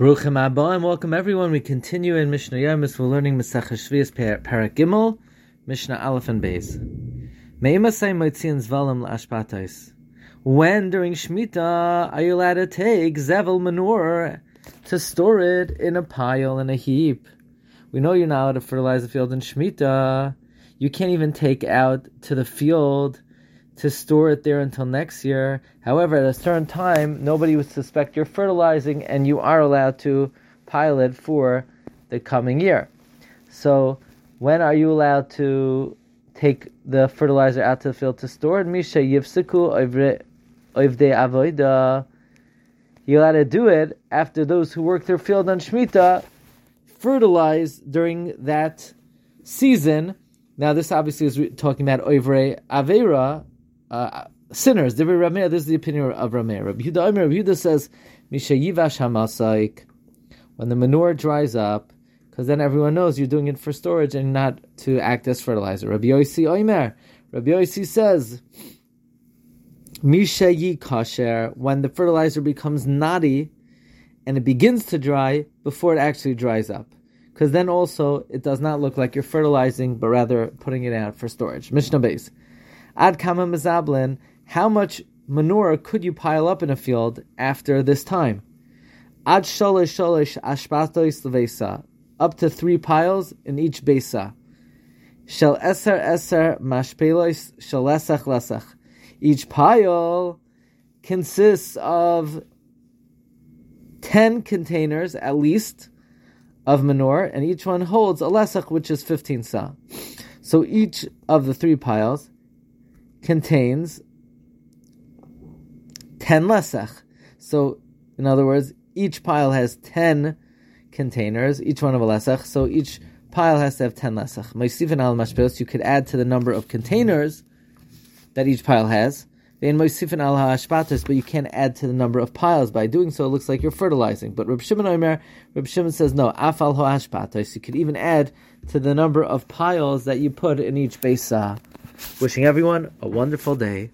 Bruchim Abba and welcome everyone. We continue in Mishnah Yomis. We're learning Mesach Shvius Parak Gimel, Mishnah Aleph and Beis. Meimasai Moitzian Zvalim Lashpatais. When during Shemitah are you allowed to take Zevel manure to store it in a pile in a heap? We know you're not allowed to fertilize the field in Shemitah. You can't even take out to the field to store it there until next year. However, at a certain time, nobody would suspect you're fertilizing, and you are allowed to pile it for the coming year. So, when are you allowed to take the fertilizer out to the field to store it? Misha yivsiku oivde avoida. You're allowed to do it after those who work their field on Shemitah fertilize during that season. Now, this obviously is talking about oivre avera, uh, sinners. This is the opinion of Rameh. Rabbi Yehuda, Rabbi Yehuda says, when the manure dries up, because then everyone knows you're doing it for storage and not to act as fertilizer. Rabbi Yossi Oimer, Rabbi Yossi says, Misha yi kasher, when the fertilizer becomes knotty and it begins to dry before it actually dries up. Because then also it does not look like you're fertilizing, but rather putting it out for storage. Mishnah Beis. Ad kama mezablin, how much manure could you pile up in a field after this time? Ad sholish sholish ashpatois levesa, up to three piles in each besa. Shel eser eser mashpelois shel lesach. Each pile consists of ten containers at least of manure, and each one holds a lesach, which is fifteen sa. So each of the three piles contains 10 lesach. So, in other words, each pile has 10 containers, each one of a lesach, so each pile has to have 10 lesach. Moisifin al mashpeos, you could add to the number of containers that each pile has. Then moisifin al hashpatos, but you can't add to the number of piles. By doing so, it looks like you're fertilizing. But Reb Shimon Omer, Reb Shimon says no, afal ho hashpatos. You could even add to the number of piles that you put in each besa. Wishing everyone a wonderful day.